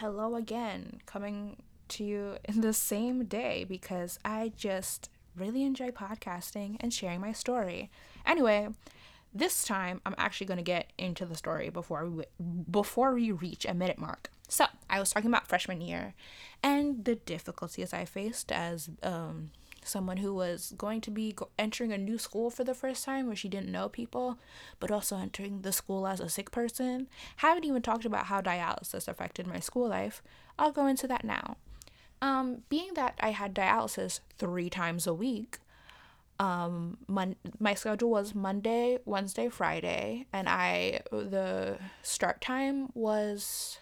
hello again, coming to you in the same day because I just really enjoy podcasting and sharing my story. Anyway, this time I'm actually going to get into the story before we before we reach a minute mark. So, I was talking about freshman year and the difficulties I faced as um someone who was going to be entering a new school for the first time where she didn't know people, but also entering the school as a sick person. Haven't even talked about how dialysis affected my school life. I'll go into that now. Um, being that I had dialysis three times a week, um, mon- my schedule was Monday, Wednesday, Friday, and I the start time was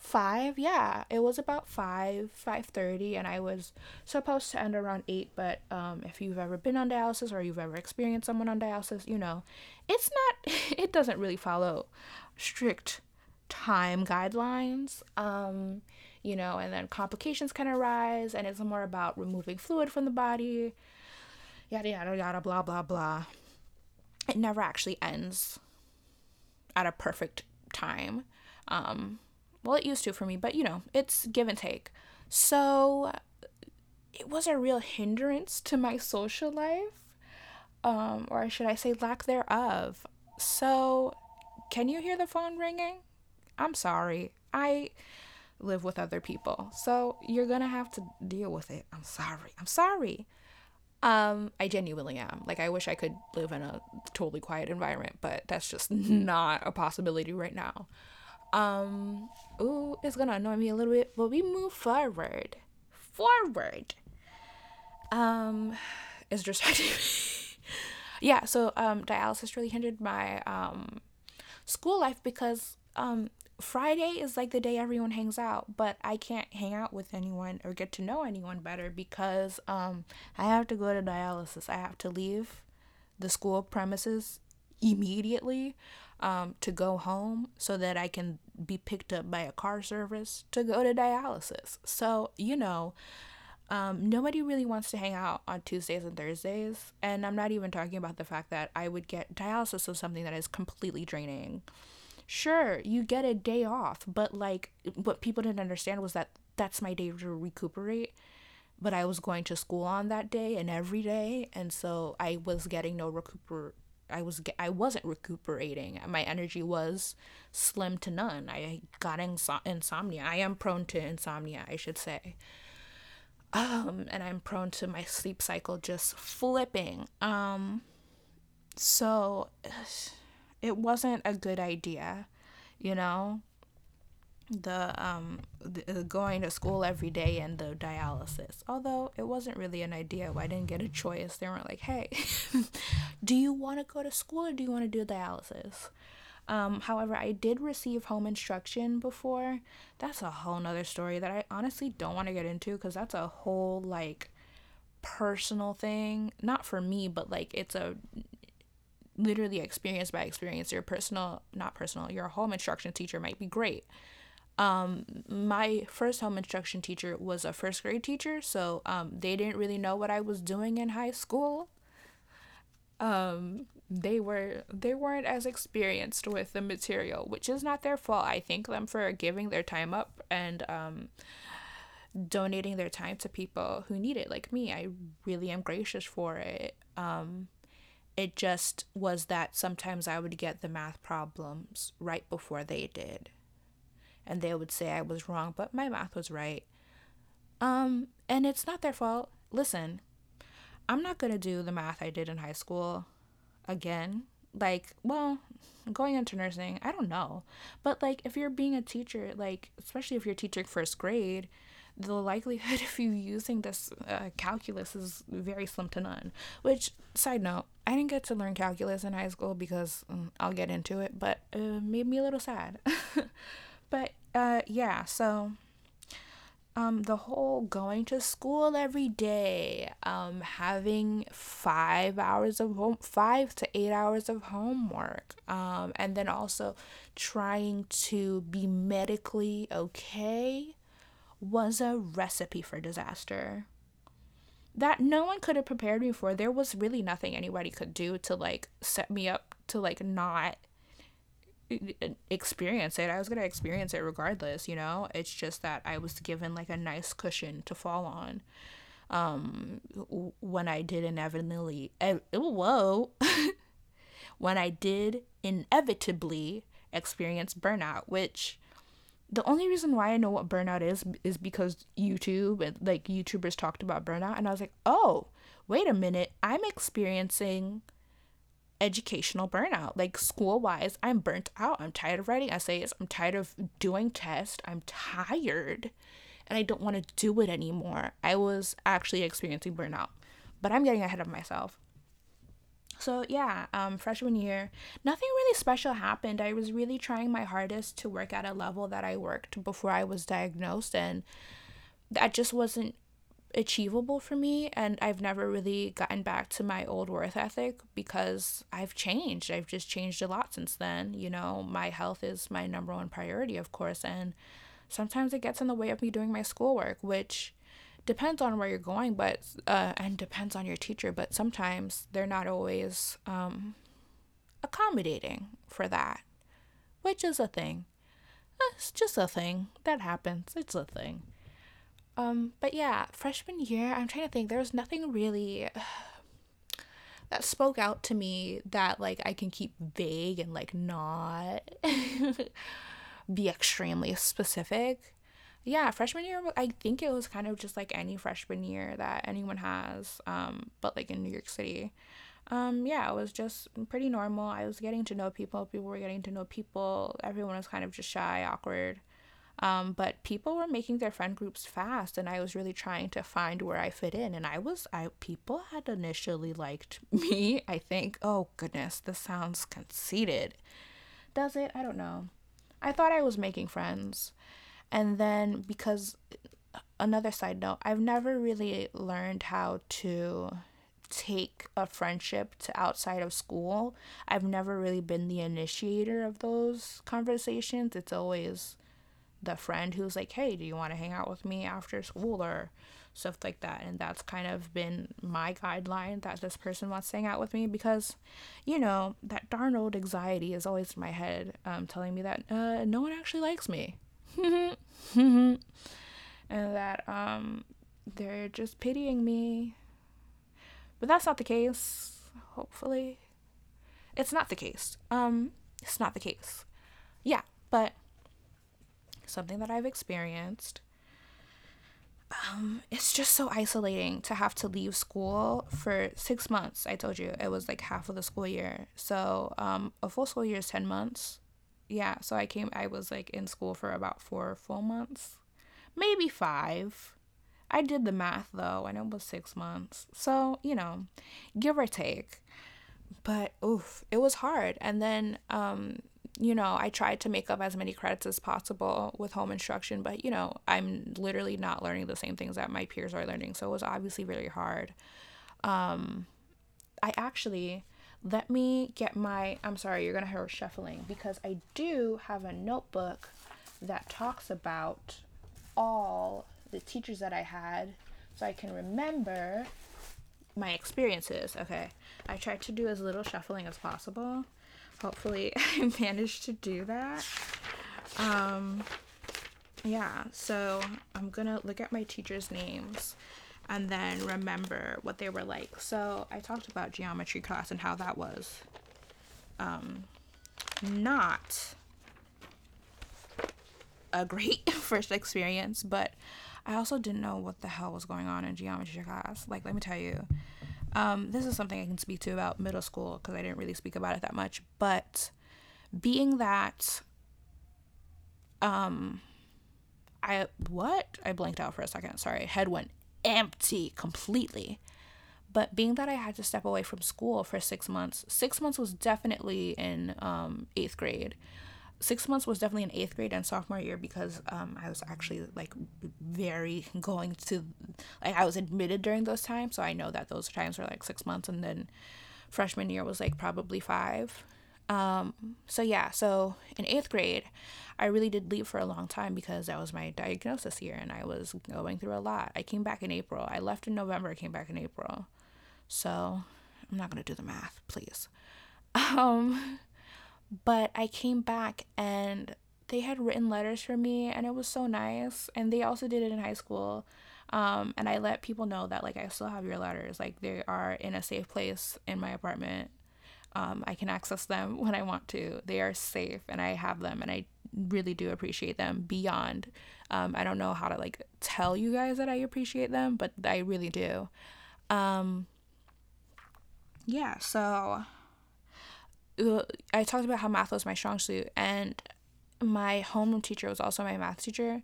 five yeah it was about five five thirty and i was supposed to end around eight but um if you've ever been on dialysis or you've ever experienced someone on dialysis you know it's not it doesn't really follow strict time guidelines um you know and then complications can arise and it's more about removing fluid from the body yada yada yada blah blah blah. It never actually ends at a perfect time um well, it used to for me, but you know, it's give and take. So it was a real hindrance to my social life, um, or should I say, lack thereof. So, can you hear the phone ringing? I'm sorry. I live with other people. So, you're going to have to deal with it. I'm sorry. I'm sorry. Um, I genuinely am. Like, I wish I could live in a totally quiet environment, but that's just not a possibility right now. Um, ooh, it's gonna annoy me a little bit, but we move forward. Forward. Um, it's just yeah, so um dialysis really hindered my um school life because um Friday is like the day everyone hangs out, but I can't hang out with anyone or get to know anyone better because um I have to go to dialysis. I have to leave the school premises immediately um, to go home so that I can be picked up by a car service to go to dialysis. So, you know, um, nobody really wants to hang out on Tuesdays and Thursdays. And I'm not even talking about the fact that I would get dialysis of something that is completely draining. Sure, you get a day off, but like what people didn't understand was that that's my day to recuperate. But I was going to school on that day and every day, and so I was getting no recuper I was I wasn't recuperating. My energy was slim to none. I got inso- insomnia. I am prone to insomnia, I should say. Um, and I'm prone to my sleep cycle just flipping. Um, so it wasn't a good idea, you know the um the, going to school every day and the dialysis although it wasn't really an idea i didn't get a choice they weren't like hey do you want to go to school or do you want to do dialysis um, however, I did receive home instruction before. That's a whole nother story that I honestly don't want to get into because that's a whole like personal thing. Not for me, but like it's a literally experience by experience. Your personal, not personal, your home instruction teacher might be great. Um, my first home instruction teacher was a first grade teacher, so um, they didn't really know what I was doing in high school. Um, they were they weren't as experienced with the material, which is not their fault. I thank them for giving their time up and um, donating their time to people who need it, like me. I really am gracious for it. Um, it just was that sometimes I would get the math problems right before they did and they would say I was wrong, but my math was right. Um, and it's not their fault. Listen, I'm not going to do the math I did in high school again. Like, well, going into nursing, I don't know. But like if you're being a teacher, like especially if you're teaching first grade, the likelihood of you using this uh, calculus is very slim to none. Which, side note, I didn't get to learn calculus in high school because um, I'll get into it, but it made me a little sad. but uh, yeah, so um, the whole going to school every day, um, having five hours of home, five to eight hours of homework, um, and then also trying to be medically okay was a recipe for disaster that no one could have prepared me for. There was really nothing anybody could do to like set me up to like not experience it. I was going to experience it regardless, you know? It's just that I was given like a nice cushion to fall on. Um, when I did inevitably, ev- whoa, when I did inevitably experience burnout, which the only reason why I know what burnout is is because YouTube and like YouTubers talked about burnout, and I was like, oh, wait a minute, I'm experiencing educational burnout. Like school wise, I'm burnt out. I'm tired of writing essays. I'm tired of doing tests. I'm tired and I don't want to do it anymore. I was actually experiencing burnout, but I'm getting ahead of myself. So yeah, um, freshman year, nothing really special happened. I was really trying my hardest to work at a level that I worked before I was diagnosed, and that just wasn't achievable for me. And I've never really gotten back to my old worth ethic because I've changed. I've just changed a lot since then. You know, my health is my number one priority, of course, and sometimes it gets in the way of me doing my schoolwork, which depends on where you're going, but uh, and depends on your teacher. But sometimes they're not always um, accommodating for that, which is a thing. It's just a thing that happens. It's a thing. Um, but yeah, freshman year, I'm trying to think. There's nothing really that spoke out to me that like I can keep vague and like not be extremely specific yeah, freshman year, I think it was kind of just like any freshman year that anyone has, um, but like in New York City. Um, yeah, it was just pretty normal. I was getting to know people. People were getting to know people. Everyone was kind of just shy, awkward. Um, but people were making their friend groups fast, and I was really trying to find where I fit in. And I was, I people had initially liked me. I think. Oh goodness, this sounds conceited. Does it? I don't know. I thought I was making friends. And then, because another side note, I've never really learned how to take a friendship to outside of school. I've never really been the initiator of those conversations. It's always the friend who's like, hey, do you want to hang out with me after school or stuff like that? And that's kind of been my guideline that this person wants to hang out with me because, you know, that darn old anxiety is always in my head um, telling me that uh, no one actually likes me. and that um they're just pitying me. But that's not the case, hopefully. It's not the case. Um it's not the case. Yeah, but something that I've experienced um, it's just so isolating to have to leave school for six months. I told you it was like half of the school year. So um, a full school year is 10 months yeah, so I came, I was like in school for about four full months, maybe five. I did the math though, and it was six months. So, you know, give or take. But oof, it was hard. And then, um, you know, I tried to make up as many credits as possible with home instruction, but you know, I'm literally not learning the same things that my peers are learning. So it was obviously really hard. Um, I actually, let me get my, I'm sorry, you're going to hear shuffling because I do have a notebook that talks about all the teachers that I had so I can remember my experiences. Okay, I tried to do as little shuffling as possible. Hopefully, I managed to do that. Um, yeah, so I'm gonna look at my teachers' names and then remember what they were like. So I talked about geometry class and how that was um, not a great first experience, but I also didn't know what the hell was going on in geometry class. Like, let me tell you, um, this is something I can speak to about middle school because I didn't really speak about it that much. But being that, um, I what I blanked out for a second. Sorry, head went empty completely. But being that I had to step away from school for six months, six months was definitely in um, eighth grade. Six months was definitely in eighth grade and sophomore year because um, I was actually like very going to, like, I was admitted during those times. So I know that those times were like six months. And then freshman year was like probably five. Um, so yeah, so in eighth grade, I really did leave for a long time because that was my diagnosis year and I was going through a lot. I came back in April. I left in November, I came back in April. So I'm not gonna do the math, please. Um, But I came back and they had written letters for me and it was so nice. And they also did it in high school. Um, and I let people know that like I still have your letters. Like they are in a safe place in my apartment. Um, I can access them when I want to. They are safe and I have them and I really do appreciate them beyond. Um, I don't know how to like tell you guys that I appreciate them, but I really do. Um, yeah, so I talked about how math was my strong suit, and my homeroom teacher was also my math teacher.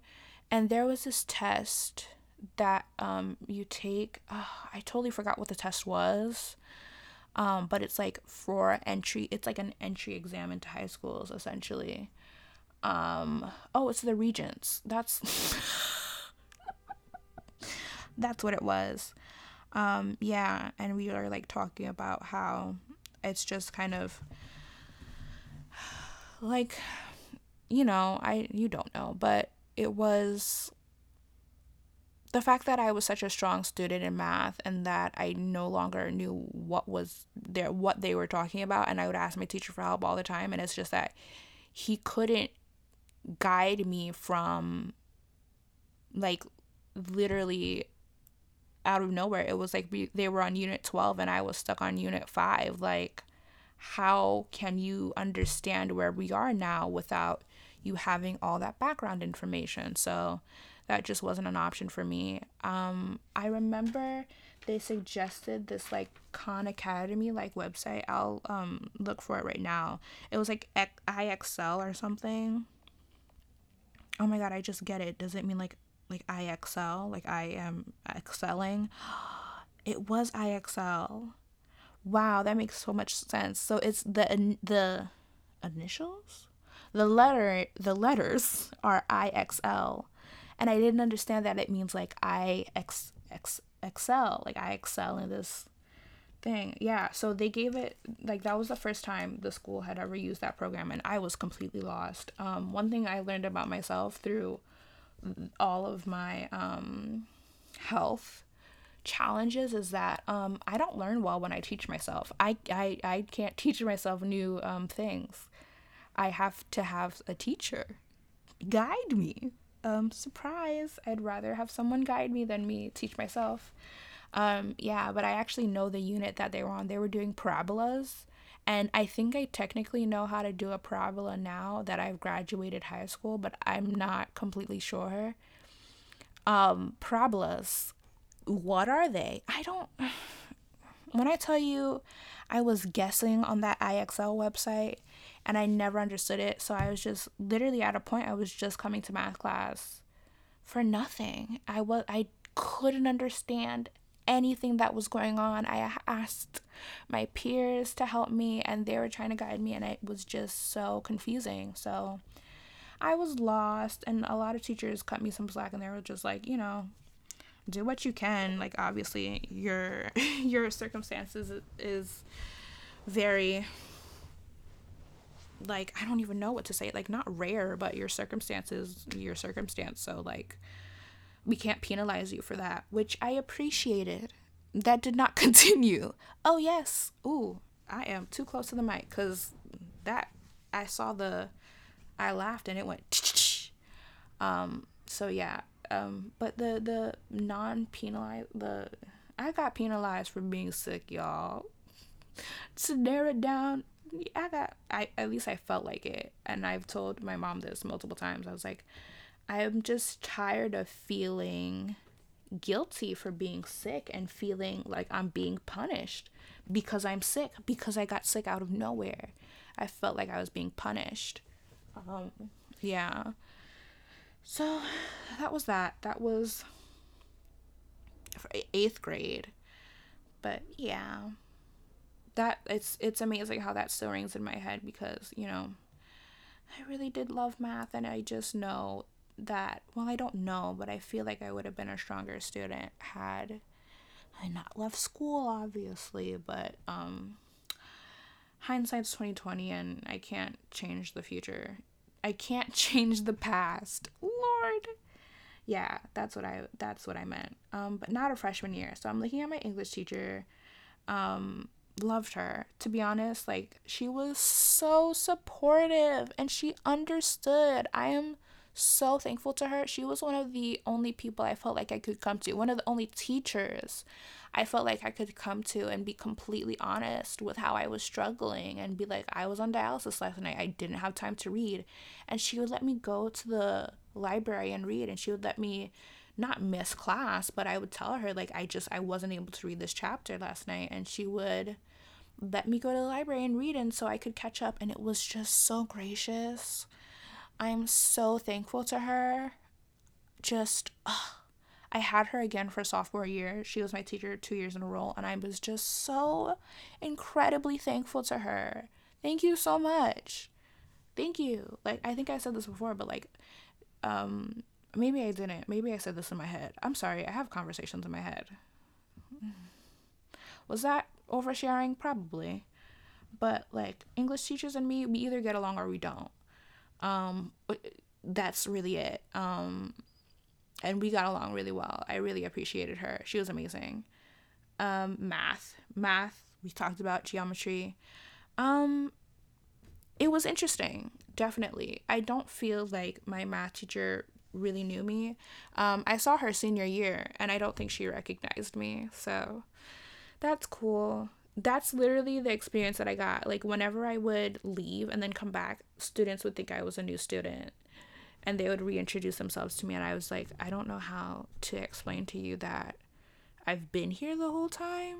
And there was this test that um, you take. Oh, I totally forgot what the test was. Um, but it's like for entry, it's like an entry exam into high schools essentially. Um, oh, it's the Regents. That's that's what it was. Um, yeah, and we are like talking about how it's just kind of like you know, I you don't know, but it was the fact that I was such a strong student in math and that I no longer knew what was there what they were talking about and I would ask my teacher for help all the time and it's just that he couldn't guide me from like literally out of nowhere it was like they were on unit 12 and I was stuck on unit 5 like how can you understand where we are now without you having all that background information so that just wasn't an option for me. Um, I remember they suggested this like Khan Academy like website. I'll um look for it right now. It was like IXL or something. Oh my god, I just get it. Does it mean like like IXL? Like I am excelling? It was IXL. Wow, that makes so much sense. So it's the the initials? The letter the letters are IXL and I didn't understand that it means like I ex, ex excel, like I excel in this thing. Yeah, so they gave it like that was the first time the school had ever used that program, and I was completely lost. Um, one thing I learned about myself through all of my um, health challenges is that um, I don't learn well when I teach myself. I, I, I can't teach myself new um, things. I have to have a teacher guide me um, surprise, I'd rather have someone guide me than me teach myself. Um, yeah, but I actually know the unit that they were on. They were doing parabolas. And I think I technically know how to do a parabola now that I've graduated high school, but I'm not completely sure. Um, parabolas, what are they? I don't. When I tell you I was guessing on that IXL website and I never understood it. So I was just literally at a point I was just coming to math class for nothing. I was I couldn't understand anything that was going on. I asked my peers to help me and they were trying to guide me and it was just so confusing. So I was lost and a lot of teachers cut me some slack and they were just like, you know, do what you can. Like obviously your your circumstances is very like I don't even know what to say. Like not rare, but your circumstances, your circumstance. So like we can't penalize you for that, which I appreciated. That did not continue. Oh yes. Ooh, I am too close to the mic cuz that I saw the I laughed and it went um so yeah. Um but the the non penalized the I got penalized for being sick, y'all. To narrow it down, I got I at least I felt like it and I've told my mom this multiple times. I was like I'm just tired of feeling guilty for being sick and feeling like I'm being punished because I'm sick because I got sick out of nowhere. I felt like I was being punished. Um yeah. So that was that. That was 8th grade. But yeah that it's it's amazing how that still rings in my head because you know I really did love math and I just know that well I don't know but I feel like I would have been a stronger student had I not left school obviously but um hindsight's 2020 and I can't change the future. I can't change the past. Lord. Yeah that's what I that's what I meant. Um but not a freshman year. So I'm looking at my English teacher um loved her. To be honest like she was so supportive and she understood. I am so thankful to her. She was one of the only people i felt like i could come to one of the only teachers i felt like i could come to and be completely honest with how i was struggling and be like i was on dialysis last night. I didn't have time to read. And she would let me go to the library and read and she would let me not miss class, but I would tell her like I just I wasn't able to read this chapter last night. And she would let me go to the library and read and so I could catch up and it was just so gracious. I'm so thankful to her. Just I had her again for sophomore year. She was my teacher 2 years in a row and I was just so incredibly thankful to her. Thank you so much. Thank you. Like I think I said this before, but like um maybe I didn't. Maybe I said this in my head. I'm sorry. I have conversations in my head. Was that oversharing? Probably. But like English teachers and me, we either get along or we don't. Um, that's really it. Um, and we got along really well. I really appreciated her. She was amazing. Um, math, math. We talked about geometry. Um, it was interesting, definitely. I don't feel like my math teacher really knew me. Um, I saw her senior year and I don't think she recognized me. So that's cool. That's literally the experience that I got. Like, whenever I would leave and then come back, students would think I was a new student and they would reintroduce themselves to me. And I was like, I don't know how to explain to you that I've been here the whole time.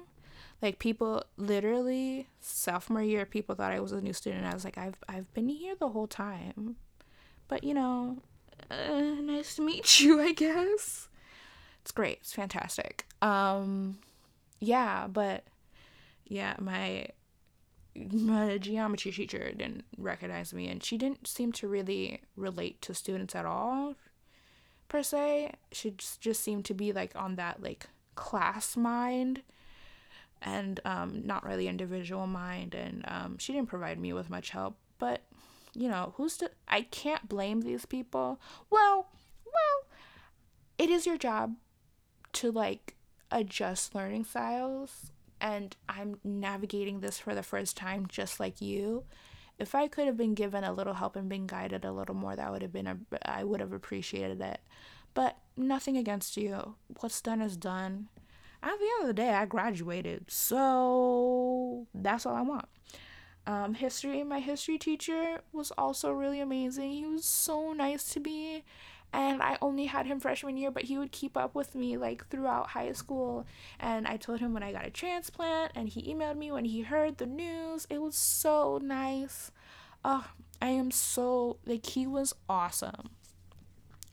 Like people literally sophomore year people thought I was a new student. I was like, I've I've been here the whole time. But you know, uh, nice to meet you, I guess. It's great. It's fantastic. Um, yeah, but yeah, my my geometry teacher didn't recognize me, and she didn't seem to really relate to students at all, per se. She just, just seemed to be like on that like class mind and um, not really individual mind and um, she didn't provide me with much help but you know, who's to I can't blame these people. Well, well, it is your job to like adjust learning styles and I'm navigating this for the first time just like you. If I could have been given a little help and been guided a little more, that would have been a I would have appreciated it. But nothing against you. What's done is done. At the end of the day, I graduated. So that's all I want. Um, history, my history teacher was also really amazing. He was so nice to me. And I only had him freshman year, but he would keep up with me like throughout high school. And I told him when I got a transplant, and he emailed me when he heard the news. It was so nice. Oh, I am so like he was awesome.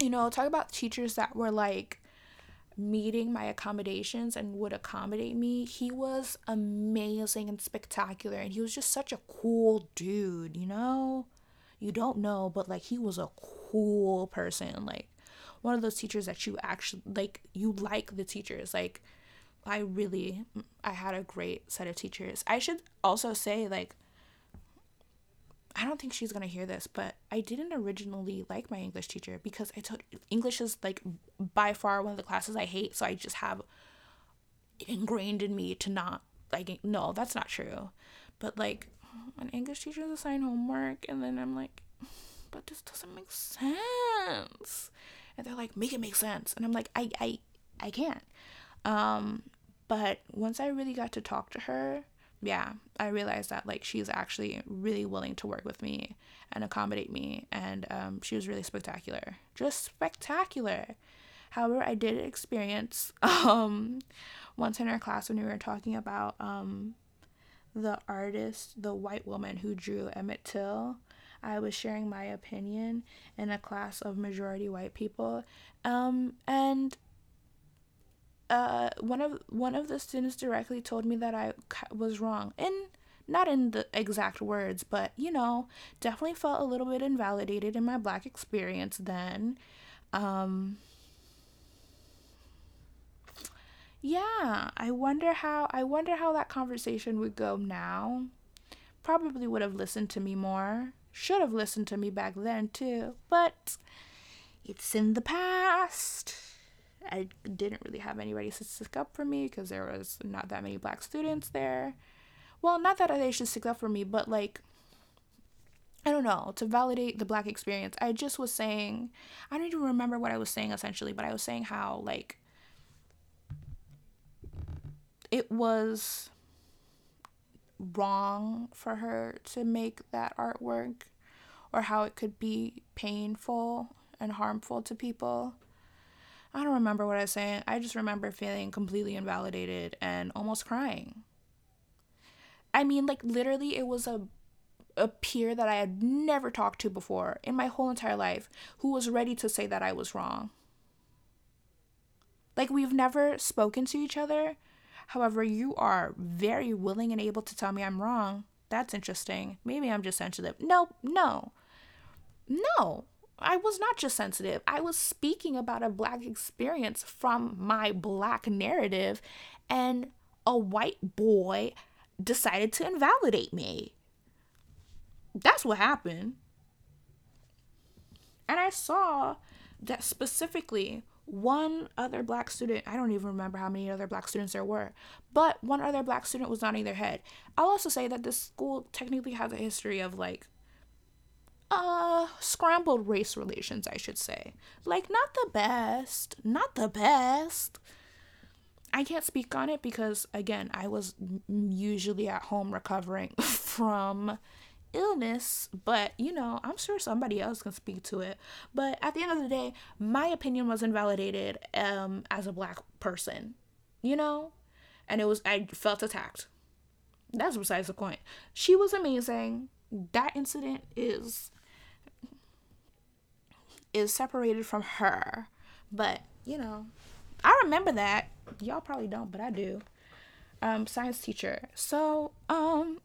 You know, talk about teachers that were like meeting my accommodations and would accommodate me. He was amazing and spectacular and he was just such a cool dude, you know? You don't know, but like he was a cool person. Like one of those teachers that you actually like you like the teachers. Like I really I had a great set of teachers. I should also say like I don't think she's gonna hear this, but I didn't originally like my English teacher because I took English is like by far one of the classes I hate, so I just have ingrained in me to not like no, that's not true. But like an English teacher assign homework and then I'm like, but this doesn't make sense. And they're like, make it make sense. And I'm like, I I I can't. Um but once I really got to talk to her, yeah, I realized that like she's actually really willing to work with me and accommodate me, and um, she was really spectacular, just spectacular. However, I did experience um, once in our class when we were talking about um, the artist, the white woman who drew Emmett Till. I was sharing my opinion in a class of majority white people, um, and uh, one of one of the students directly told me that I was wrong, and not in the exact words, but you know, definitely felt a little bit invalidated in my black experience then. Um, yeah, I wonder how I wonder how that conversation would go now. Probably would have listened to me more. Should have listened to me back then too, but it's in the past. I didn't really have anybody to stick up for me because there was not that many black students there. well, not that they should stick up for me, but like, I don't know, to validate the black experience. I just was saying, I don't even remember what I was saying essentially, but I was saying how, like, it was wrong for her to make that artwork or how it could be painful and harmful to people. I don't remember what I was saying. I just remember feeling completely invalidated and almost crying. I mean, like literally, it was a a peer that I had never talked to before in my whole entire life who was ready to say that I was wrong. Like we've never spoken to each other. However, you are very willing and able to tell me I'm wrong. That's interesting. Maybe I'm just sensitive. No, no. No. I was not just sensitive. I was speaking about a black experience from my black narrative and a white boy decided to invalidate me. That's what happened. And I saw that specifically one other black student, I don't even remember how many other black students there were, but one other black student was nodding their head. I'll also say that this school technically has a history of like uh scrambled race relations, I should say. Like not the best, not the best. I can't speak on it because, again, I was usually at home recovering from illness, but you know, I'm sure somebody else can speak to it. But at the end of the day, my opinion was invalidated um, as a black person, you know, and it was, I felt attacked. That's besides the point. She was amazing. That incident is is separated from her, but you know, I remember that. Y'all probably don't, but I do. Um, science teacher. So, um,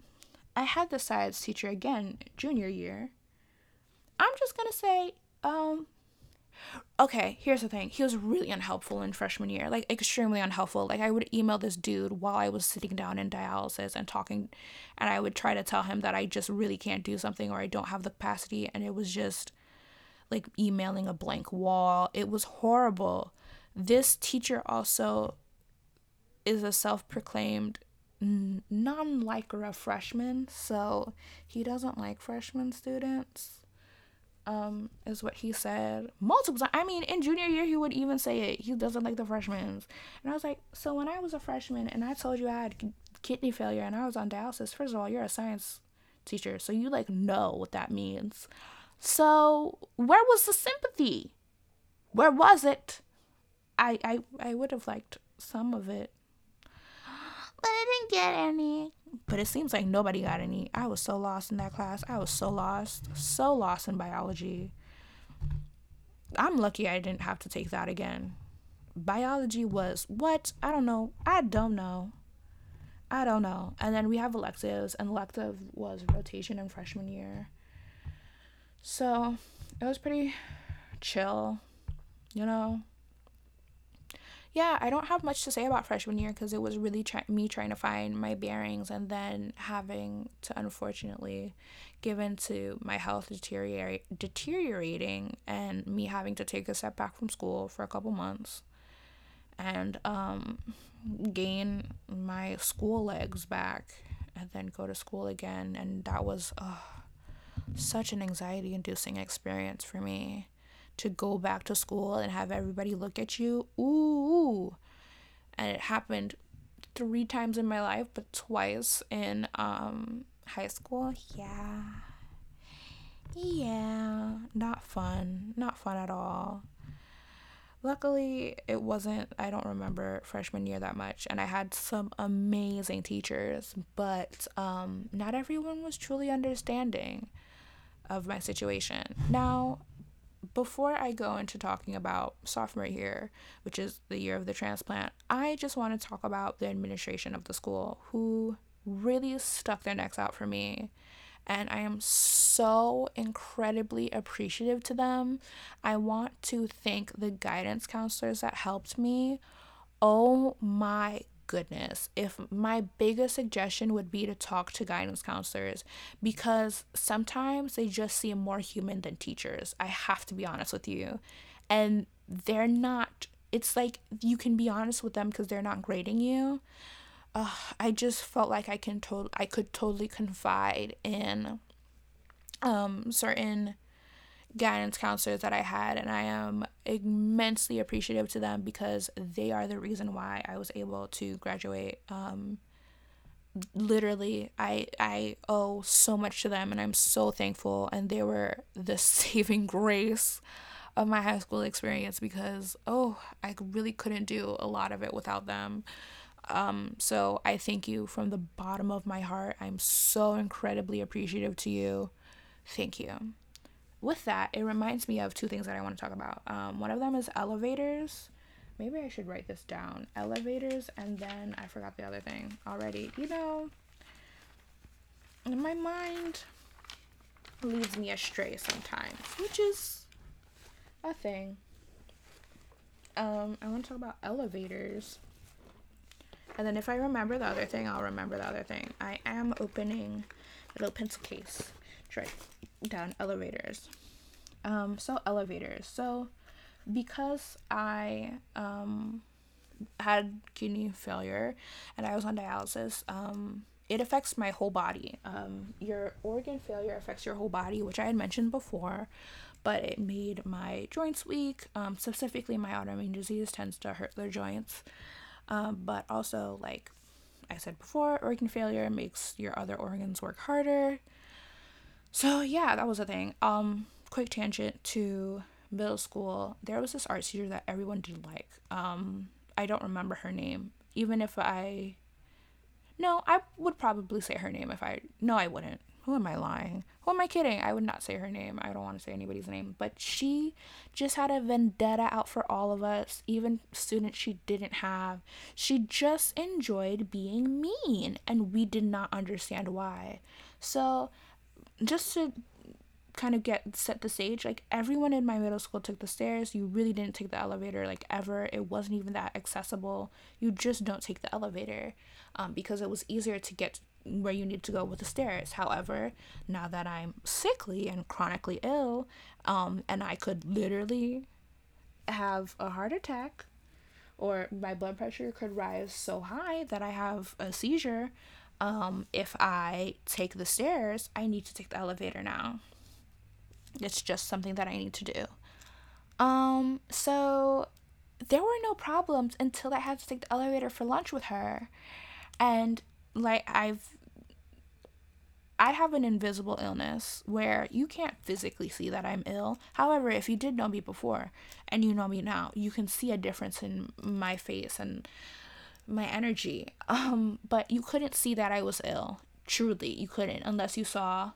I had the science teacher again junior year. I'm just gonna say, um, okay, here's the thing. He was really unhelpful in freshman year, like extremely unhelpful. Like I would email this dude while I was sitting down in dialysis and talking, and I would try to tell him that I just really can't do something or I don't have the capacity, and it was just like emailing a blank wall. It was horrible. This teacher also is a self proclaimed non liker of freshmen, so he doesn't like freshman students. Um, is what he said multiple times. I mean, in junior year, he would even say it. He doesn't like the freshmen. And I was like, so when I was a freshman and I told you I had kidney failure and I was on dialysis, first of all, you're a science teacher, so you like know what that means. So where was the sympathy? Where was it? I I I would have liked some of it. But I didn't get any. But it seems like nobody got any. I was so lost in that class. I was so lost. So lost in biology. I'm lucky I didn't have to take that again. Biology was what? I don't know. I don't know. I don't know. And then we have electives, and elective was rotation in freshman year. So it was pretty chill, you know yeah, I don't have much to say about freshman year because it was really try- me trying to find my bearings and then having to unfortunately give in to my health deteriorate deteriorating and me having to take a step back from school for a couple months and um, gain my school legs back and then go to school again. And that was uh, such an anxiety inducing experience for me to go back to school and have everybody look at you. Ooh. And it happened three times in my life, but twice in um high school. Yeah. Yeah, not fun. Not fun at all. Luckily, it wasn't, I don't remember freshman year that much, and I had some amazing teachers, but um, not everyone was truly understanding of my situation. Now, before I go into talking about sophomore year, which is the year of the transplant, I just want to talk about the administration of the school who really stuck their necks out for me. And I am so incredibly appreciative to them. I want to thank the guidance counselors that helped me. Oh my goodness, if my biggest suggestion would be to talk to guidance counselors because sometimes they just seem more human than teachers. I have to be honest with you. And they're not, it's like you can be honest with them because they're not grading you. uh, I just felt like I can to- I could totally confide in um certain guidance counselors that I had, and I am immensely appreciative to them because they are the reason why I was able to graduate. Um, literally, I I owe so much to them, and I'm so thankful. And they were the saving grace of my high school experience because oh, I really couldn't do a lot of it without them. Um, so I thank you from the bottom of my heart. I'm so incredibly appreciative to you. Thank you with that, it reminds me of two things that I want to talk about. Um, one of them is elevators. Maybe I should write this down. Elevators, and then I forgot the other thing already. You know, my mind leads me astray sometimes, which is a thing. Um, I want to talk about elevators. And then if I remember the other thing, I'll remember the other thing. I am opening a little pencil case. Try down elevators. Um, so elevators. So because I um had kidney failure and I was on dialysis, um, it affects my whole body. Um, your organ failure affects your whole body, which I had mentioned before, but it made my joints weak. Um, specifically, my autoimmune disease tends to hurt their joints, um, but also, like I said before, organ failure makes your other organs work harder. So yeah, that was a thing. Um, quick tangent to middle school. There was this art teacher that everyone did like. Um, I don't remember her name. Even if I, no, I would probably say her name if I. No, I wouldn't. Who am I lying? Who am I kidding? I would not say her name. I don't want to say anybody's name. But she just had a vendetta out for all of us, even students she didn't have. She just enjoyed being mean, and we did not understand why. So just to kind of get set the stage like everyone in my middle school took the stairs. You really didn't take the elevator like ever. It wasn't even that accessible. You just don't take the elevator um, because it was easier to get where you need to go with the stairs. However now that i'm sickly and chronically ill um, and i could literally have a heart attack or my blood pressure could rise so high that i have a seizure um, if I take the stairs, I need to take the elevator now. It's just something that I need to do. Um, so there were no problems until I had to take the elevator for lunch with her. And like I've I have an invisible illness where you can't physically see that I'm ill. However, if you did know me before and you know me now, you can see a difference in my face and my energy. Um, but you couldn't see that I was ill. Truly, you couldn't unless you saw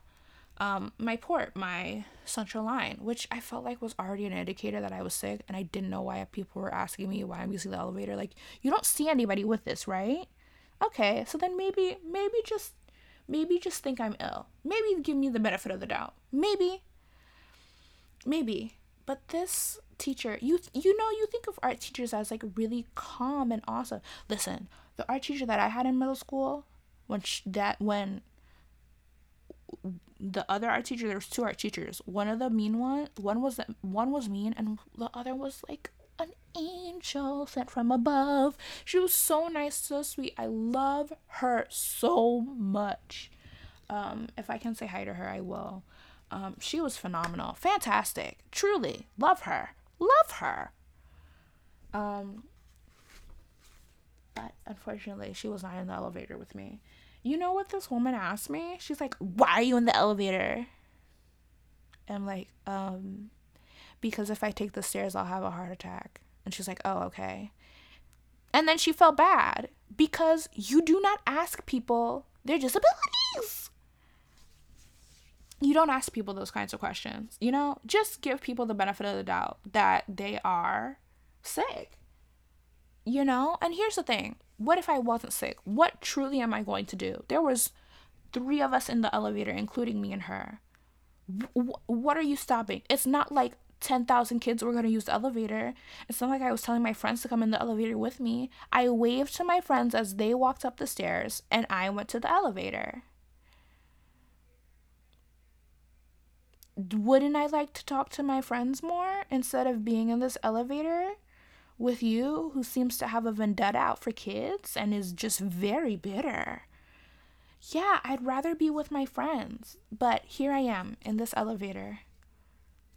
um, my port, my central line, which I felt like was already an indicator that I was sick, and I didn't know why people were asking me why I'm using the elevator. Like, you don't see anybody with this, right? Okay, so then maybe, maybe just, maybe just think I'm ill. Maybe give me the benefit of the doubt. Maybe, maybe. But this teacher, you you know, you think of art teachers as like really calm and awesome. Listen, the art teacher that I had in middle school, when that when the other art teacher, there was two art teachers. One of the mean one, one was one was mean, and the other was like an angel sent from above. She was so nice, so sweet. I love her so much. Um, if I can say hi to her, I will. Um, she was phenomenal, fantastic, truly love her love her. Um, but unfortunately, she was not in the elevator with me. You know what this woman asked me? She's like, "Why are you in the elevator?" And I'm like, um, because if I take the stairs, I'll have a heart attack. And she's like, "Oh, okay." And then she felt bad because you do not ask people their disabilities you don't ask people those kinds of questions. You know, just give people the benefit of the doubt that they are sick. You know, and here's the thing. What if I wasn't sick? What truly am I going to do? There was three of us in the elevator including me and her. W- what are you stopping? It's not like 10,000 kids were going to use the elevator. It's not like I was telling my friends to come in the elevator with me. I waved to my friends as they walked up the stairs and I went to the elevator. Wouldn't I like to talk to my friends more instead of being in this elevator with you who seems to have a vendetta out for kids and is just very bitter. Yeah, I'd rather be with my friends, but here I am in this elevator.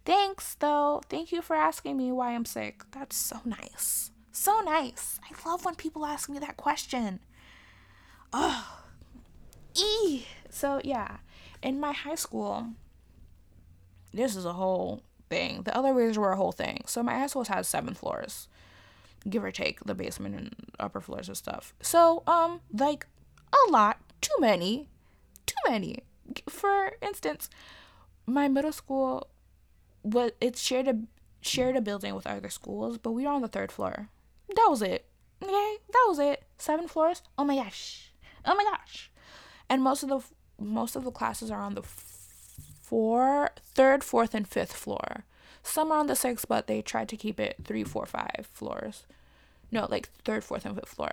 Thanks, though. Thank you for asking me why I'm sick. That's so nice. So nice. I love when people ask me that question. Oh, e. So yeah, in my high school, this is a whole thing. The elevators were a whole thing. So my school has seven floors, give or take the basement and upper floors and stuff. So um, like a lot, too many, too many. For instance, my middle school was it shared a shared a building with other schools, but we were on the third floor. That was it. Okay, that was it. Seven floors. Oh my gosh. Oh my gosh. And most of the most of the classes are on the four, third, fourth, and fifth floor. Some are on the sixth, but they tried to keep it three, four, five floors. No, like third, fourth, and fifth floor.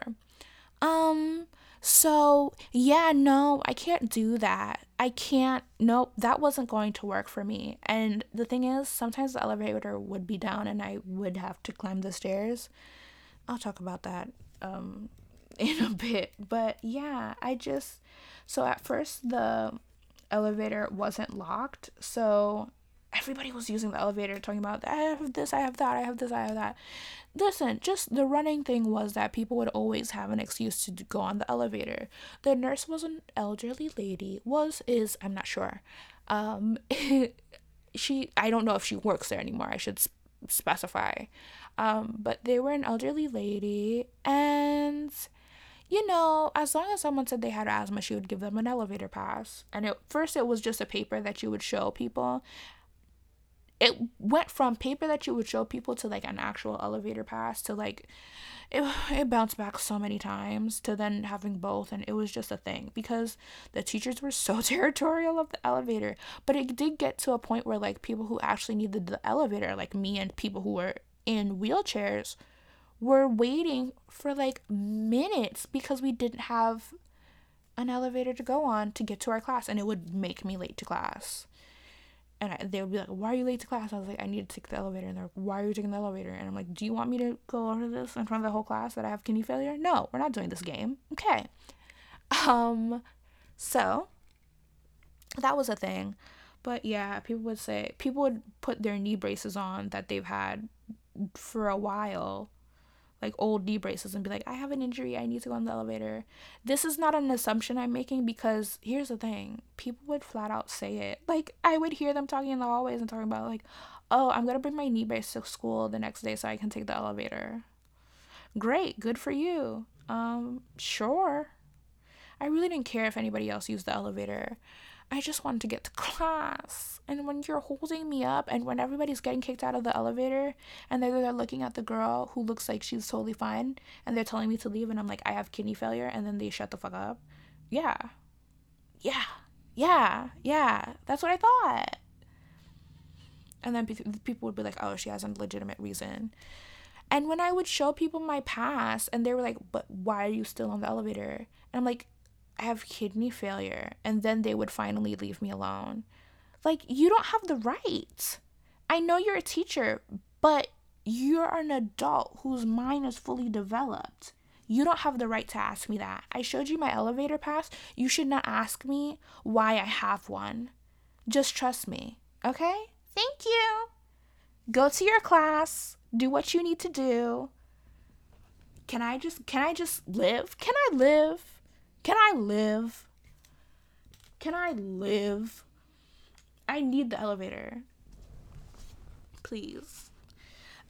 Um, so yeah, no, I can't do that. I can't, nope, that wasn't going to work for me. And the thing is, sometimes the elevator would be down and I would have to climb the stairs. I'll talk about that um in a bit. But yeah, I just so at first the elevator wasn't locked, so everybody was using the elevator talking about I have this, I have that, I have this, I have that. Listen, just the running thing was that people would always have an excuse to go on the elevator. The nurse was an elderly lady, was is I'm not sure. Um she I don't know if she works there anymore. I should specify. Um but they were an elderly lady and you know, as long as someone said they had asthma, she would give them an elevator pass. And at first, it was just a paper that you would show people. It went from paper that you would show people to like an actual elevator pass to like, it, it bounced back so many times to then having both. And it was just a thing because the teachers were so territorial of the elevator. But it did get to a point where like people who actually needed the elevator, like me and people who were in wheelchairs, were waiting for like minutes because we didn't have an elevator to go on to get to our class and it would make me late to class. And I, they would be like, Why are you late to class? I was like, I need to take the elevator. And they're like, Why are you taking the elevator? And I'm like, Do you want me to go over this in front of the whole class that I have kidney failure? No, we're not doing this game. Okay. Um, so that was a thing. But yeah, people would say, people would put their knee braces on that they've had for a while like old knee braces and be like, I have an injury, I need to go on the elevator. This is not an assumption I'm making because here's the thing people would flat out say it. Like, I would hear them talking in the hallways and talking about, like, oh, I'm gonna bring my knee brace to school the next day so I can take the elevator. Great, good for you. Um, sure. I really didn't care if anybody else used the elevator. I just wanted to get to class. And when you're holding me up and when everybody's getting kicked out of the elevator and they're, they're looking at the girl who looks like she's totally fine and they're telling me to leave and I'm like, I have kidney failure and then they shut the fuck up. Yeah. Yeah. Yeah. Yeah. That's what I thought. And then people would be like, oh, she has a legitimate reason. And when I would show people my past and they were like, but why are you still on the elevator? And I'm like, I have kidney failure. And then they would finally leave me alone. Like, you don't have the right. I know you're a teacher, but you're an adult whose mind is fully developed. You don't have the right to ask me that. I showed you my elevator pass. You should not ask me why I have one. Just trust me, okay? Thank you. Go to your class. Do what you need to do. Can I just can I just live? Can I live? Can I live? Can I live? I need the elevator. Please.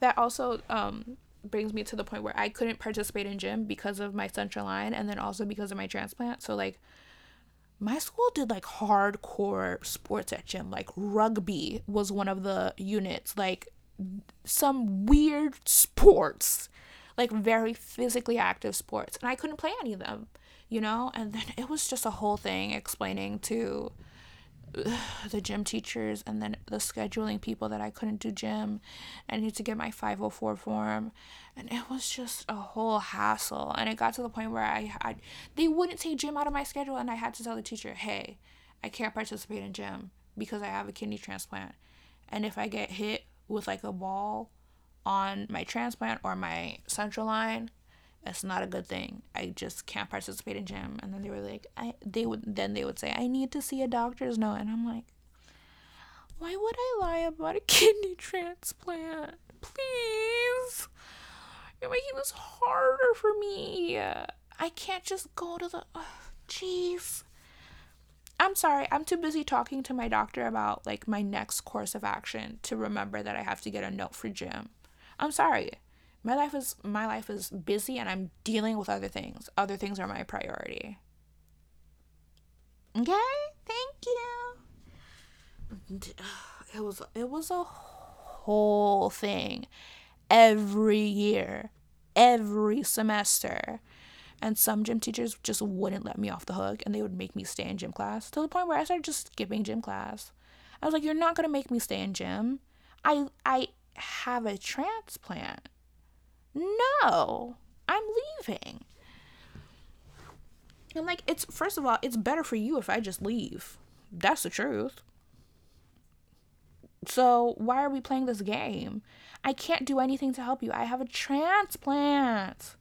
That also um brings me to the point where I couldn't participate in gym because of my central line and then also because of my transplant. So like my school did like hardcore sports at gym. Like rugby was one of the units. Like some weird sports. Like very physically active sports. And I couldn't play any of them you know? And then it was just a whole thing explaining to the gym teachers and then the scheduling people that I couldn't do gym. I need to get my 504 form. And it was just a whole hassle. And it got to the point where I, I they wouldn't take gym out of my schedule and I had to tell the teacher, "Hey, I can't participate in gym because I have a kidney transplant. And if I get hit with like a ball on my transplant or my central line, it's not a good thing. I just can't participate in gym. And then they were like, I they would then they would say, I need to see a doctor's note. And I'm like, why would I lie about a kidney transplant? Please. You're making this harder for me. I can't just go to the jeez. I'm sorry, I'm too busy talking to my doctor about like my next course of action to remember that I have to get a note for gym. I'm sorry. My life is my life is busy and I'm dealing with other things. Other things are my priority. Okay? Thank you. It was it was a whole thing every year, every semester. And some gym teachers just wouldn't let me off the hook and they would make me stay in gym class to the point where I started just skipping gym class. I was like, You're not gonna make me stay in gym. I I have a transplant. No, I'm leaving. And like it's first of all, it's better for you if I just leave. That's the truth. So why are we playing this game? I can't do anything to help you. I have a transplant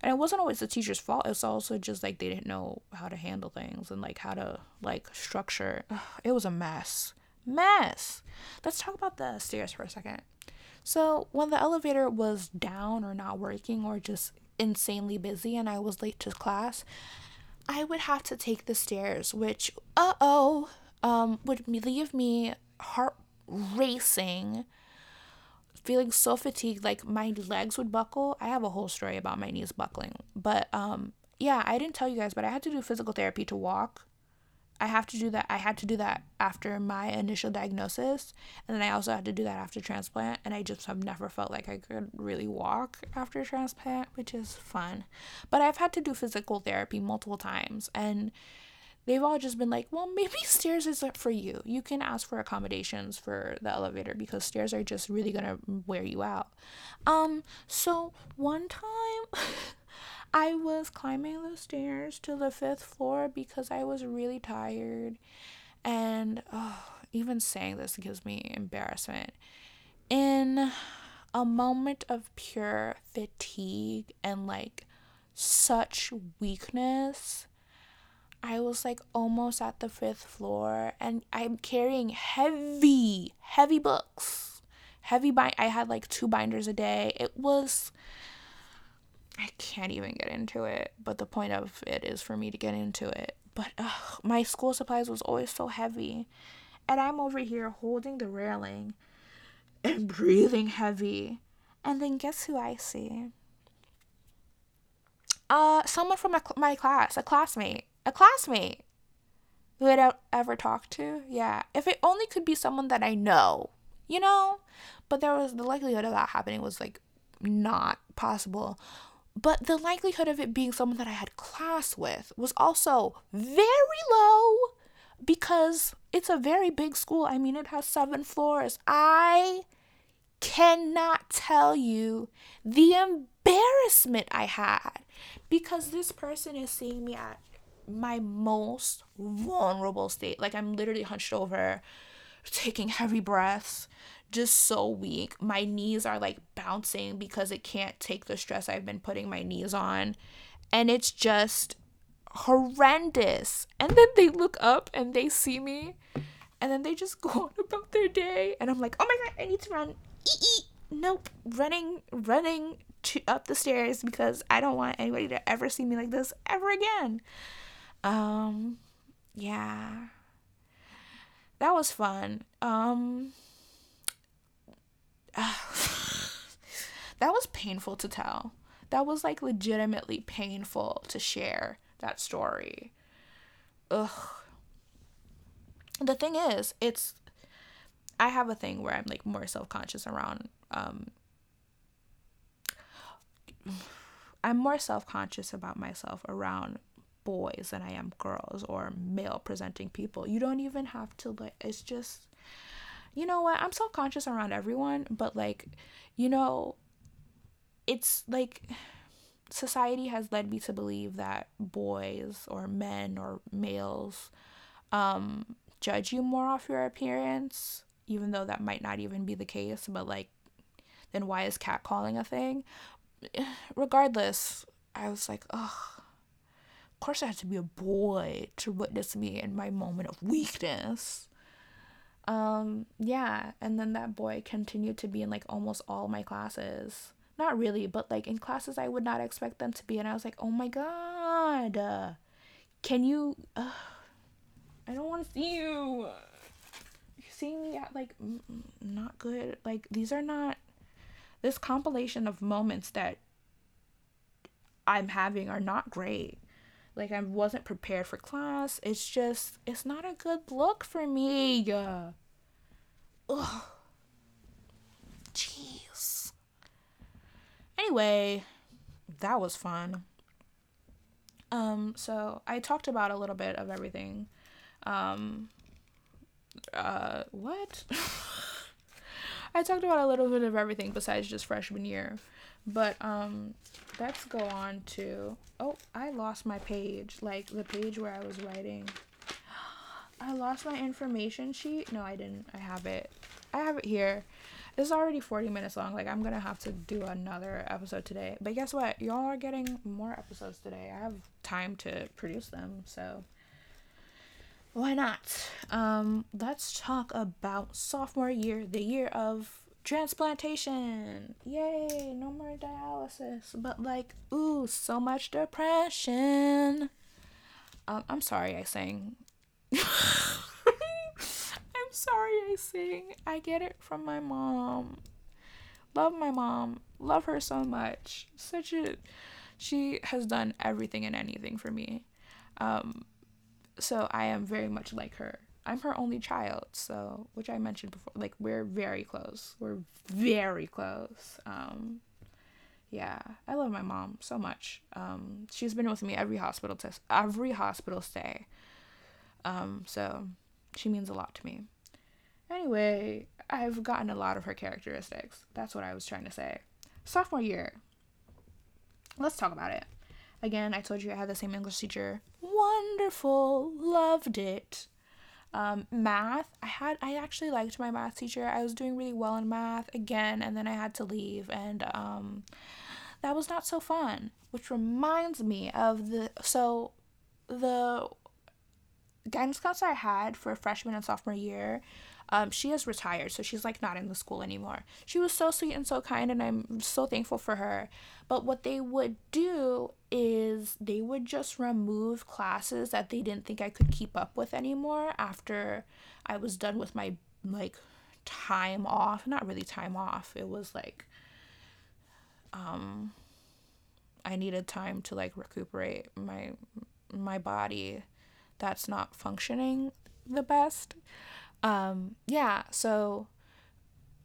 and it wasn't always the teacher's fault it's also just like they didn't know how to handle things and like how to like structure it was a mess mess let's talk about the stairs for a second so when the elevator was down or not working or just insanely busy and i was late to class i would have to take the stairs which uh-oh um would leave me heart racing feeling so fatigued like my legs would buckle. I have a whole story about my knees buckling but um yeah i didn't tell you guys but i had to do physical therapy to walk i have to do that i had to do that after my initial diagnosis and then i also had to do that after transplant and i just have never felt like i could really walk after transplant which is fun but i've had to do physical therapy multiple times and they've all just been like, well, maybe stairs isn't for you. You can ask for accommodations for the elevator because stairs are just really gonna wear you out. Um, so one time I was climbing the stairs to the fifth floor because I was really tired. And oh, even saying this gives me embarrassment. In a moment of pure fatigue and like such weakness, I was like almost at the fifth floor and I'm carrying heavy, heavy books. Heavy bind I had like two binders a day. It was I can't even get into it, but the point of it is for me to get into it. But ugh, my school supplies was always so heavy. And I'm over here holding the railing and breathing heavy. And then guess who I see? Uh, someone from my, my class, a classmate a classmate who I don't ever talk to. Yeah. If it only could be someone that I know, you know? But there was the likelihood of that happening was like not possible. But the likelihood of it being someone that I had class with was also very low because it's a very big school. I mean, it has seven floors. I cannot tell you the embarrassment I had because this person is seeing me at my most vulnerable state. Like I'm literally hunched over, taking heavy breaths, just so weak. My knees are like bouncing because it can't take the stress I've been putting my knees on. And it's just horrendous. And then they look up and they see me and then they just go on about their day and I'm like, "Oh my god, I need to run." Nope, running running to, up the stairs because I don't want anybody to ever see me like this ever again. Um, yeah. That was fun. Um, that was painful to tell. That was like legitimately painful to share that story. Ugh. The thing is, it's I have a thing where I'm like more self-conscious around um I'm more self-conscious about myself around boys than I am girls or male presenting people. You don't even have to like it's just you know what? I'm self-conscious around everyone, but like you know it's like society has led me to believe that boys or men or males um judge you more off your appearance even though that might not even be the case but like then why is catcalling a thing? Regardless, I was like, oh, of course I had to be a boy to witness me in my moment of weakness. Um, yeah, and then that boy continued to be in like almost all my classes. Not really, but like in classes I would not expect them to be, and I was like, oh my god, uh, can you? Uh, I don't want to see you. You're seeing me at like not good. Like these are not this compilation of moments that I'm having are not great. Like I wasn't prepared for class. It's just it's not a good look for me. Ugh. Jeez. Anyway, that was fun. Um, so I talked about a little bit of everything. Um, uh, what? I talked about a little bit of everything besides just freshman year. But um let's go on to oh, I lost my page, like the page where I was writing. I lost my information sheet. No, I didn't. I have it. I have it here. Is already 40 minutes long. Like I'm going to have to do another episode today. But guess what? Y'all are getting more episodes today. I have time to produce them. So why not? Um, let's talk about sophomore year, the year of transplantation. Yay, no more dialysis. But like, ooh, so much depression. Um, I'm sorry I sang. I'm sorry I sing. I get it from my mom. Love my mom. Love her so much. Such a she has done everything and anything for me. Um so I am very much like her. I'm her only child, so which I mentioned before. Like we're very close. We're very close. Um, yeah, I love my mom so much. Um, she's been with me every hospital test, every hospital stay. Um, so she means a lot to me. Anyway, I've gotten a lot of her characteristics. That's what I was trying to say. Sophomore year. Let's talk about it. Again, I told you I had the same English teacher. Wonderful. Loved it. Um, math, I had I actually liked my math teacher. I was doing really well in math again, and then I had to leave, and um, that was not so fun. Which reminds me of the so the guidance counselor I had for freshman and sophomore year um, she has retired, so she's like not in the school anymore. She was so sweet and so kind, and I'm so thankful for her. But what they would do is they would just remove classes that they didn't think I could keep up with anymore after I was done with my like time off. Not really time off. It was like um I needed time to like recuperate my my body that's not functioning the best. Um, yeah, so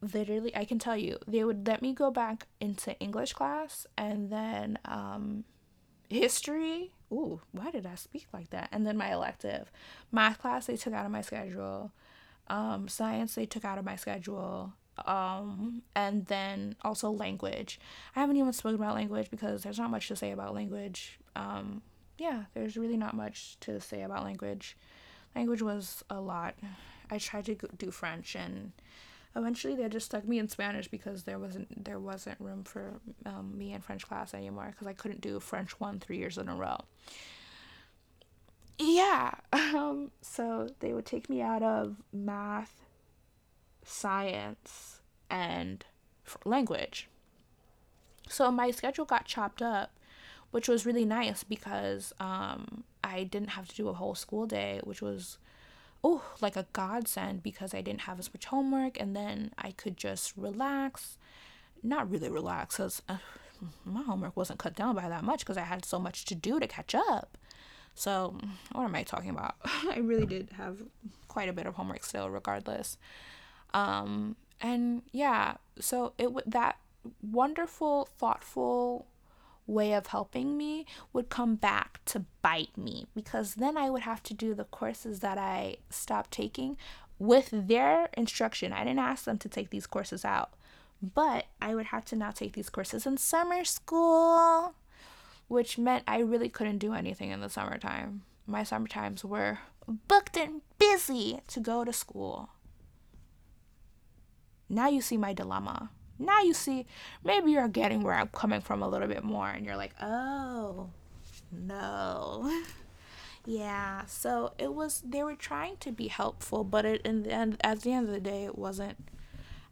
literally, I can tell you, they would let me go back into English class and then um, history. Ooh, why did I speak like that? And then my elective. Math class, they took out of my schedule. Um, science, they took out of my schedule. Um, and then also language. I haven't even spoken about language because there's not much to say about language. Um, yeah, there's really not much to say about language. Language was a lot. I tried to do French and eventually they just stuck me in Spanish because there wasn't there wasn't room for um, me in French class anymore because I couldn't do French one three years in a row. Yeah, um, so they would take me out of math, science, and language. So my schedule got chopped up, which was really nice because um, I didn't have to do a whole school day, which was oh, like a godsend because I didn't have as much homework and then I could just relax. Not really relax because uh, my homework wasn't cut down by that much because I had so much to do to catch up. So, what am I talking about? I really did have quite a bit of homework still, regardless. Um, and yeah, so it would that wonderful, thoughtful way of helping me would come back to bite me because then I would have to do the courses that I stopped taking with their instruction. I didn't ask them to take these courses out, but I would have to now take these courses in summer school, which meant I really couldn't do anything in the summertime. My summer times were booked and busy to go to school. Now you see my dilemma. Now you see, maybe you're getting where I'm coming from a little bit more, and you're like, oh, no. yeah, so it was, they were trying to be helpful, but it, in the end, at the end of the day, it wasn't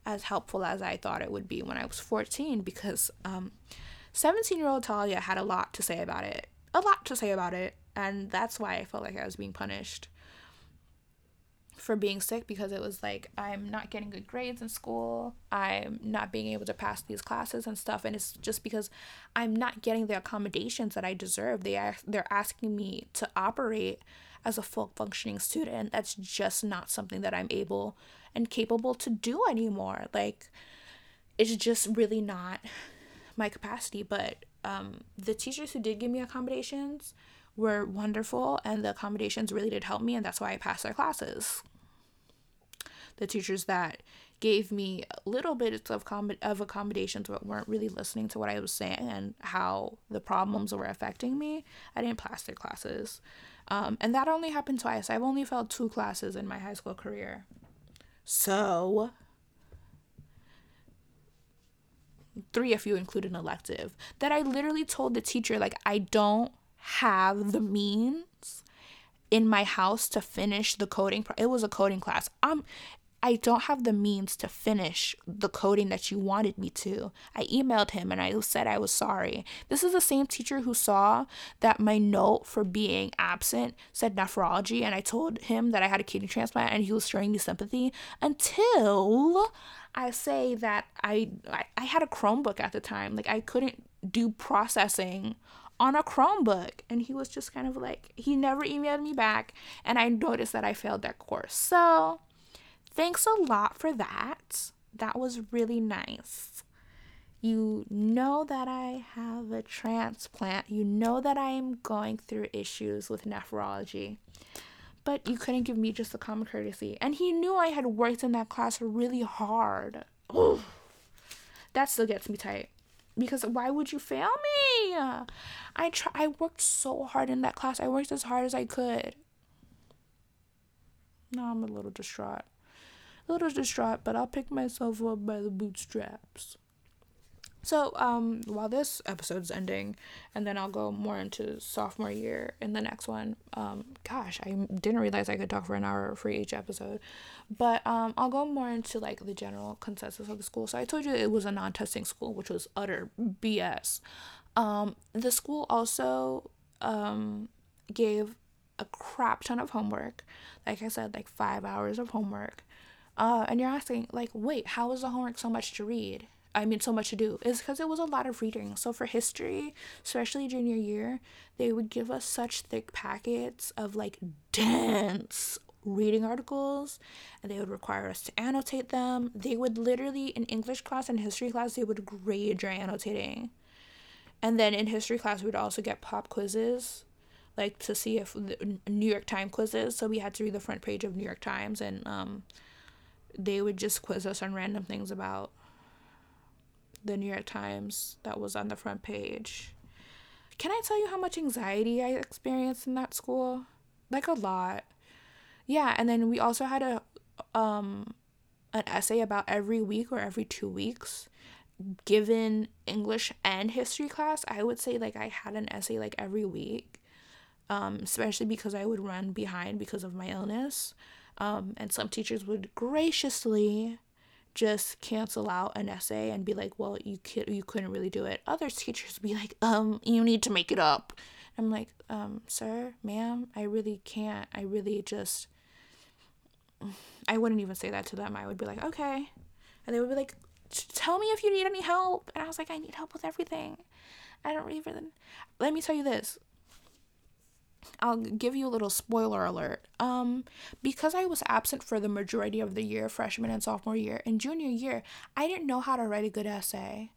as helpful as I thought it would be when I was 14 because um, 17 year old Talia had a lot to say about it. A lot to say about it. And that's why I felt like I was being punished for being sick because it was like I'm not getting good grades in school. I'm not being able to pass these classes and stuff and it's just because I'm not getting the accommodations that I deserve. They are they're asking me to operate as a full functioning student. That's just not something that I'm able and capable to do anymore. Like it's just really not my capacity, but um the teachers who did give me accommodations were wonderful and the accommodations really did help me and that's why I passed their classes the teachers that gave me little bits of com- of accommodations but weren't really listening to what I was saying and how the problems were affecting me. I didn't pass their classes. Um, and that only happened twice. I've only failed two classes in my high school career. So, three if you include an elective, that I literally told the teacher, like, I don't have the means in my house to finish the coding. Pro- it was a coding class. Um, I don't have the means to finish the coding that you wanted me to. I emailed him and I said I was sorry. This is the same teacher who saw that my note for being absent said nephrology, and I told him that I had a kidney transplant and he was showing me sympathy until I say that I, I, I had a Chromebook at the time. Like I couldn't do processing on a Chromebook. And he was just kind of like, he never emailed me back. And I noticed that I failed that course. So thanks a lot for that. That was really nice. You know that I have a transplant. You know that I am going through issues with nephrology. But you couldn't give me just a common courtesy. And he knew I had worked in that class really hard. Ooh, that still gets me tight. Because why would you fail me? I try I worked so hard in that class. I worked as hard as I could. Now I'm a little distraught little distraught, but I'll pick myself up by the bootstraps. So, um, while this episode's ending, and then I'll go more into sophomore year in the next one. Um, gosh, I didn't realize I could talk for an hour for each episode, but um, I'll go more into like the general consensus of the school. So I told you it was a non-testing school, which was utter BS. Um, the school also um gave a crap ton of homework. Like I said, like five hours of homework. Uh, and you're asking, like, wait, how was the homework so much to read? I mean, so much to do. Is because it was a lot of reading. So for history, especially junior year, they would give us such thick packets of like dense reading articles and they would require us to annotate them. They would literally, in English class and history class, they would grade your annotating. And then in history class, we would also get pop quizzes, like to see if New York Times quizzes. So we had to read the front page of New York Times and um, they would just quiz us on random things about the New York Times that was on the front page. Can I tell you how much anxiety I experienced in that school? Like a lot. Yeah, and then we also had a um an essay about every week or every 2 weeks given English and history class. I would say like I had an essay like every week. Um especially because I would run behind because of my illness. Um, and some teachers would graciously just cancel out an essay and be like, "Well, you could you couldn't really do it." Other teachers would be like, "Um, you need to make it up." I'm like, "Um, sir, ma'am, I really can't. I really just." I wouldn't even say that to them. I would be like, "Okay," and they would be like, "Tell me if you need any help." And I was like, "I need help with everything. I don't even." Let me tell you this. I'll give you a little spoiler alert. Um, because I was absent for the majority of the year, freshman and sophomore year, and junior year, I didn't know how to write a good essay.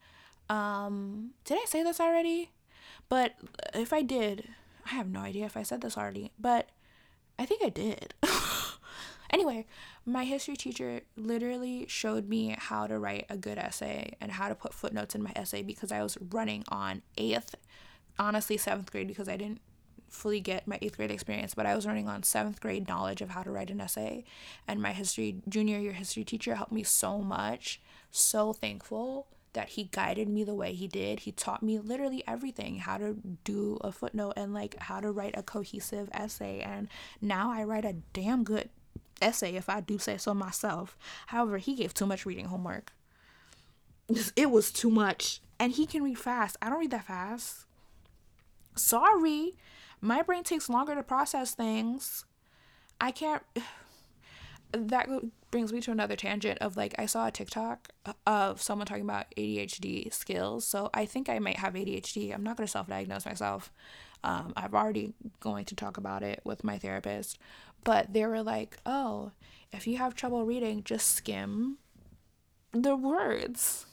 Um, did I say this already? But if I did, I have no idea if I said this already, but I think I did. anyway, my history teacher literally showed me how to write a good essay and how to put footnotes in my essay because I was running on eighth, honestly, seventh grade because I didn't fully get my eighth grade experience, but I was running on seventh grade knowledge of how to write an essay. And my history, junior year history teacher helped me so much. so thankful that he guided me the way he did. He taught me literally everything how to do a footnote and like how to write a cohesive essay. And now I write a damn good essay if I do say so myself. However, he gave too much reading homework. It was too much. And he can read fast. I don't read that fast. Sorry. My brain takes longer to process things. I can't. That brings me to another tangent of like, I saw a TikTok of someone talking about ADHD skills. So I think I might have ADHD. I'm not going to self diagnose myself. Um, I'm already going to talk about it with my therapist. But they were like, oh, if you have trouble reading, just skim the words.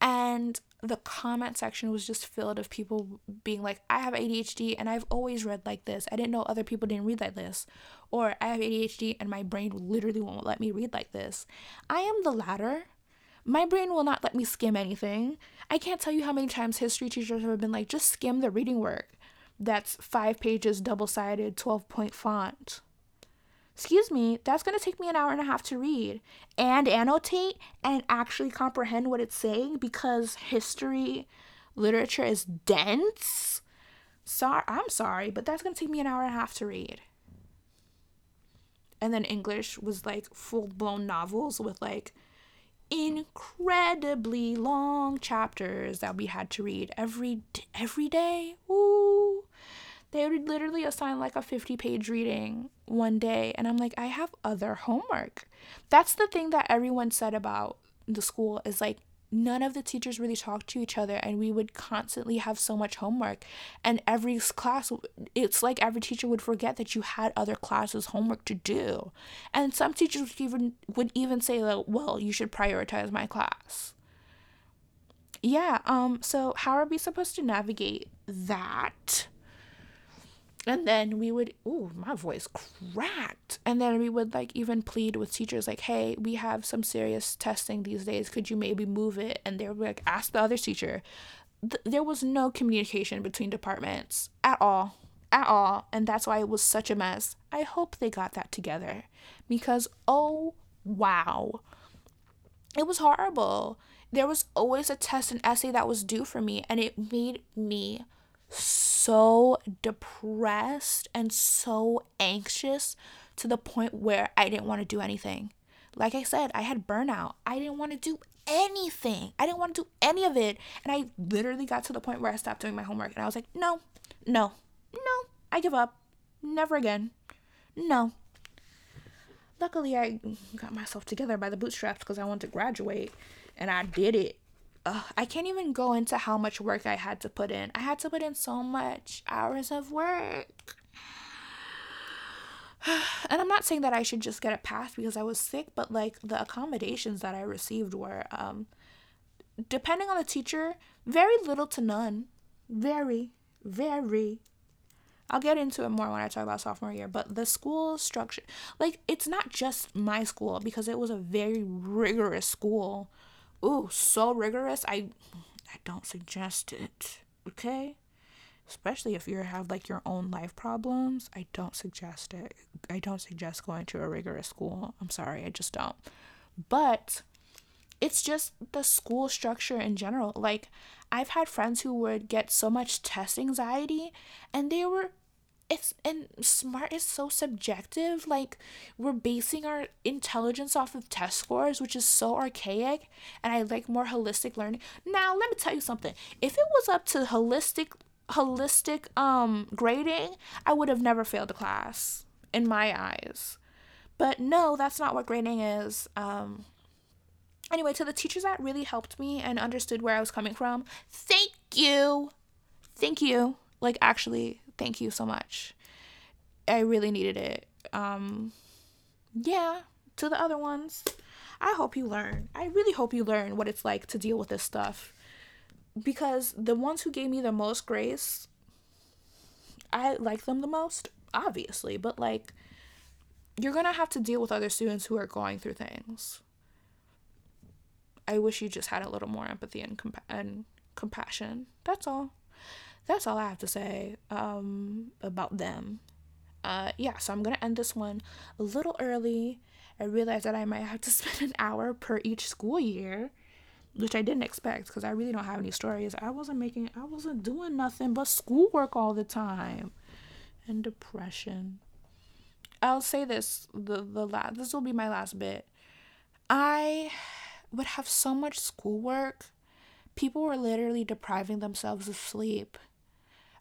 And the comment section was just filled of people being like, I have ADHD and I've always read like this. I didn't know other people didn't read like this. Or I have ADHD and my brain literally won't let me read like this. I am the latter. My brain will not let me skim anything. I can't tell you how many times history teachers have been like, just skim the reading work. That's five pages, double sided, 12 point font excuse me, that's going to take me an hour and a half to read and annotate and actually comprehend what it's saying because history literature is dense. Sorry, I'm sorry, but that's going to take me an hour and a half to read. And then English was like full blown novels with like incredibly long chapters that we had to read every every day. Ooh they would literally assign like a 50 page reading one day and i'm like i have other homework. That's the thing that everyone said about the school is like none of the teachers really talked to each other and we would constantly have so much homework. And every class it's like every teacher would forget that you had other classes homework to do. And some teachers would even would even say that well you should prioritize my class. Yeah um so how are we supposed to navigate that and then we would ooh my voice cracked. And then we would like even plead with teachers like hey we have some serious testing these days. Could you maybe move it? And they would like ask the other teacher. Th- there was no communication between departments at all at all. And that's why it was such a mess. I hope they got that together. Because oh wow. It was horrible. There was always a test and essay that was due for me and it made me so depressed and so anxious to the point where I didn't want to do anything. Like I said, I had burnout. I didn't want to do anything. I didn't want to do any of it. And I literally got to the point where I stopped doing my homework and I was like, no, no, no, I give up. Never again. No. Luckily, I got myself together by the bootstraps because I wanted to graduate and I did it uh, I can't even go into how much work I had to put in. I had to put in so much hours of work. and I'm not saying that I should just get it passed because I was sick, but like the accommodations that I received were, um, depending on the teacher, very little to none. Very, very. I'll get into it more when I talk about sophomore year, but the school structure, like, it's not just my school because it was a very rigorous school ooh, so rigorous. I I don't suggest it. Okay? Especially if you have like your own life problems, I don't suggest it. I don't suggest going to a rigorous school. I'm sorry, I just don't. But it's just the school structure in general. Like I've had friends who would get so much test anxiety and they were it's and smart is so subjective like we're basing our intelligence off of test scores which is so archaic and i like more holistic learning. Now let me tell you something. If it was up to holistic holistic um grading i would have never failed a class in my eyes. But no that's not what grading is um. Anyway to the teachers that really helped me and understood where i was coming from thank you. Thank you. Like actually thank you so much. I really needed it. Um, yeah, to the other ones, I hope you learn. I really hope you learn what it's like to deal with this stuff. Because the ones who gave me the most grace, I like them the most, obviously, but like, you're gonna have to deal with other students who are going through things. I wish you just had a little more empathy and, and compassion. That's all that's all I have to say um, about them. Uh, yeah, so I'm gonna end this one a little early, I realized that I might have to spend an hour per each school year, which I didn't expect because I really don't have any stories. I wasn't making, I wasn't doing nothing but schoolwork all the time and depression. I'll say this the the last this will be my last bit. I would have so much schoolwork. People were literally depriving themselves of sleep.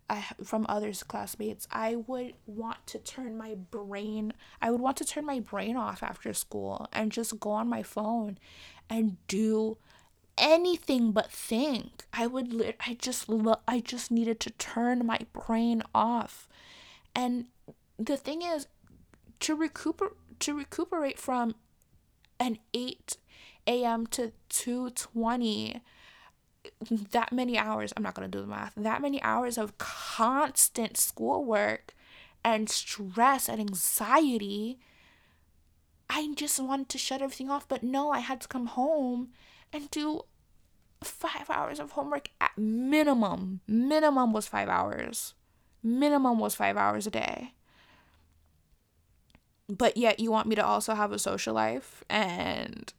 I, from others classmates i would want to turn my brain i would want to turn my brain off after school and just go on my phone and do anything but think i would li- i just lo- i just needed to turn my brain off and the thing is to recuperate to recuperate from an 8 a.m. to 2:20 that many hours, I'm not going to do the math. That many hours of constant schoolwork and stress and anxiety. I just wanted to shut everything off, but no, I had to come home and do 5 hours of homework at minimum. Minimum was 5 hours. Minimum was 5 hours a day but yet you want me to also have a social life and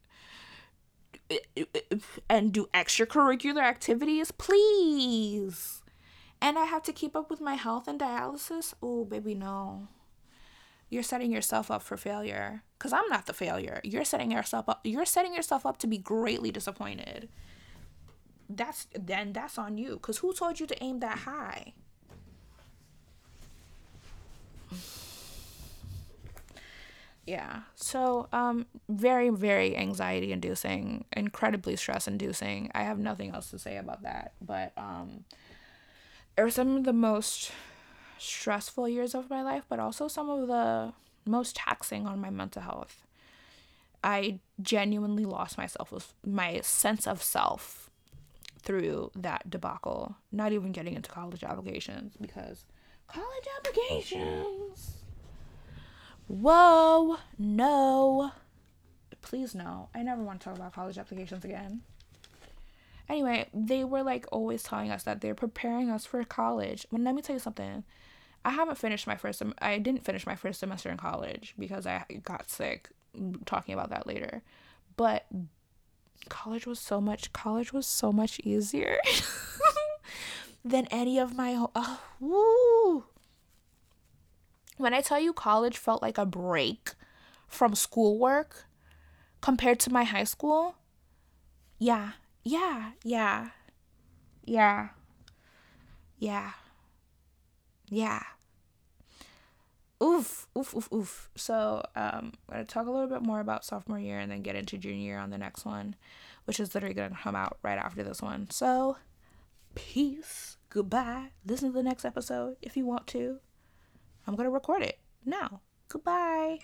and do extracurricular activities please. And i have to keep up with my health and dialysis? Oh baby no. You're setting yourself up for failure. Because i'm not the failure. You're setting yourself up you're setting yourself up to be greatly disappointed. That's then that's on you. Because who told you to aim that high yeah. So um very very anxiety inducing incredibly stress inducing i have nothing else to say about that but um it was some of the most stressful years of my life but also some of the most taxing on my mental health. I genuinely lost myself with my sense of self through that debacle not even getting into college applications because college applications Whoa, no. Please no. I never want to talk about college applications again. Anyway, they were like always telling us that they're preparing us for college. Well, let me tell you something. I haven't finished my first sem- I didn't finish my first semester in college because I got sick. talking about that later. But college was so much college was so much easier than any of my oh, woo when I tell you college felt like a break from schoolwork compared to my high school, yeah, yeah, yeah, yeah, yeah, yeah. Oof, oof, oof, oof. So, um, I'm gonna talk a little bit more about sophomore year and then get into junior year on the next one, which is literally gonna come out right after this one. So, peace, goodbye. Listen to the next episode if you want to. I'm going to record it now. Goodbye.